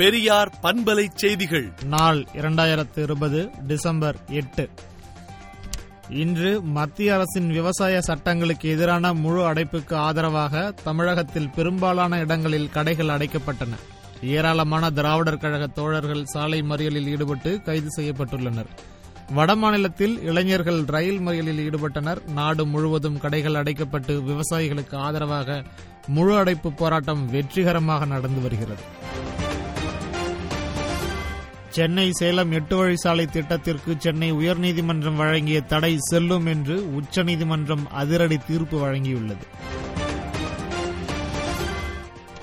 பெரியார் பண்பலை செய்திகள். நாள் இரண்டாயிரத்து இருபது டிசம்பர் எட்டு. இன்று மத்திய அரசின் விவசாய சட்டங்களுக்கு எதிரான முழு அடைப்புக்கு ஆதரவாக தமிழகத்தில் பெரும்பாலான இடங்களில் கடைகள் அடைக்கப்பட்டன. ஏராளமான திராவிடர் கழக தோழர்கள் சாலை மறியலில் ஈடுபட்டு கைது செய்யப்பட்டுள்ளனர். வடமாநிலத்தில் இளைஞர்கள் ரயில் மறியலில் ஈடுபட்டனர். நாடு முழுவதும் கடைகள் அடைக்கப்பட்டு விவசாயிகளுக்கு ஆதரவாக முழு அடைப்பு போராட்டம் வெற்றிகரமாக நடந்து வருகிறது. சென்னை சேலம் எட்டு வழிசாலை திட்டத்திற்கு சென்னை உயர்நீதிமன்றம் வழங்கிய தடை செல்லும் என்று உச்சநீதிமன்றம் அதிரடி தீர்ப்பு வழங்கியுள்ளது.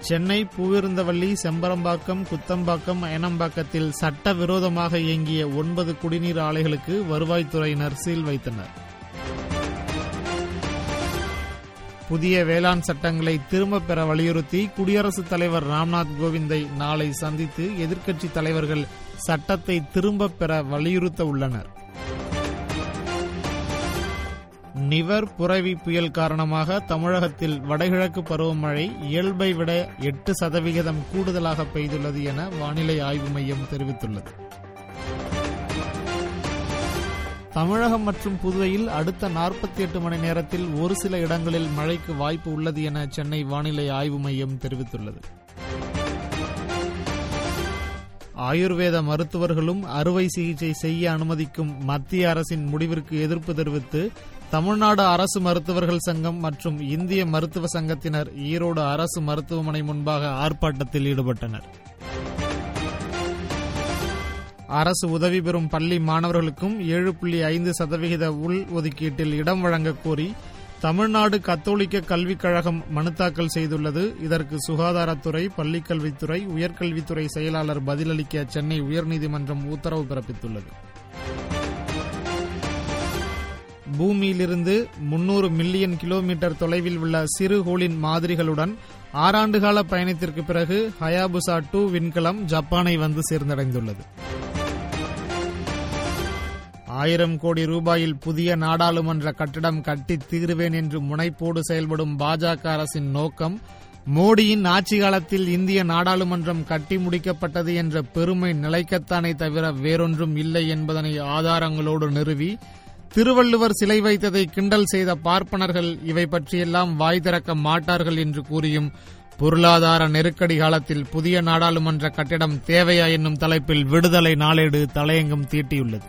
சென்னை பூவிருந்தவல்லி செம்பரம்பாக்கம் குத்தம்பாக்கம் அயனம்பாக்கத்தில் சட்டவிரோதமாக இயங்கிய ஒன்பது குடிநீர் ஆலைகளுக்கு வருவாய்த்துறையினர் சீல் வைத்தனர். புதிய வேளாண் சட்டங்களை திரும்பப் பெற வலியுறுத்தி குடியரசுத் தலைவர் ராம்நாத் கோவிந்தை நாளை சந்தித்து எதிர்க்கட்சித் தலைவர்கள் சட்டத்தை திரும்பப் பெற வலியுறுத்த உள்ளனர். நிவர் புரவி புயல் காரணமாக தமிழகத்தில் வடகிழக்கு பருவமழை இயல்பை விட எட்டு சதவிகிதம் கூடுதலாக பெய்துள்ளது என வானிலை ஆய்வு மையம் தெரிவித்துள்ளது. தமிழகம் மற்றும் புதுவையில் அடுத்த நாற்பத்தி எட்டு மணி நேரத்தில் ஒரு சில இடங்களில் மழைக்கு வாய்ப்பு உள்ளது என சென்னை வானிலை ஆய்வு மையம் தெரிவித்துள்ளது. ஆயுர்வேத மருத்துவர்களும் அறுவை சிகிச்சை செய்ய அனுமதிக்கும் மத்திய அரசின் முடிவிற்கு எதிர்ப்பு தெரிவித்து தமிழ்நாடு அரசு மருத்துவர்கள் சங்கம் மற்றும் இந்திய மருத்துவ சங்கத்தினர் ஈரோடு அரசு மருத்துவமனை முன்பாக ஆர்ப்பாட்டத்தில் ஈடுபட்டனர். அரசு உதவி பெறும் பள்ளி மாணவர்களுக்கும் ஏழு புள்ளி ஐந்து சதவிகித உள் ஒதுக்கீட்டில் இடம் வழங்கக் கோரி தமிழ்நாடு கத்தோலிக்க கல்விக் கழகம் மனு தாக்கல் செய்துள்ளது. இதற்கு சுகாதாரத்துறை பள்ளிக்கல்வித்துறை உயர்கல்வித்துறை செயலாளர் பதிலளிக்க சென்னை உயர்நீதிமன்றம் உத்தரவு பிறப்பித்துள்ளது. பூமியிலிருந்து முன்னூறு மில்லியன் கிலோமீட்டர் தொலைவில் உள்ள சிறுகோளின் மாதிரிகளுடன் ஆறாண்டுகால பயணத்திற்கு பிறகு ஹயாபுசா டூ விண்கலம் ஜப்பானை வந்து சேர்ந்தடைந்துள்ளது. ஆயிரம் கோடி ரூபாயில் புதிய நாடாளுமன்ற கட்டிடம் கட்டித் தீருவேன் என்று முனைப்போடு செயல்படும் பாஜக அரசின் நோக்கம் மோடியின் ஆட்சி காலத்தில் இந்திய நாடாளுமன்றம் கட்டி முடிக்கப்பட்டது என்ற பெருமை நிலைக்கத்தானே தவிர வேறொன்றும் இல்லை என்பதனை ஆதாரங்களோடு நிறுவி திருவள்ளுவர் சிலை வைத்ததை கிண்டல் செய்த பார்ப்பனர்கள் இவை பற்றியெல்லாம் வாய் திறக்க மாட்டார்கள் என்று கூறியும் பொருளாதார நெருக்கடி காலத்தில் புதிய நாடாளுமன்ற கட்டிடம் தேவையா என்னும் தலைப்பில் விடுதலை நாளேடு தலையங்கம் தீட்டியுள்ளது.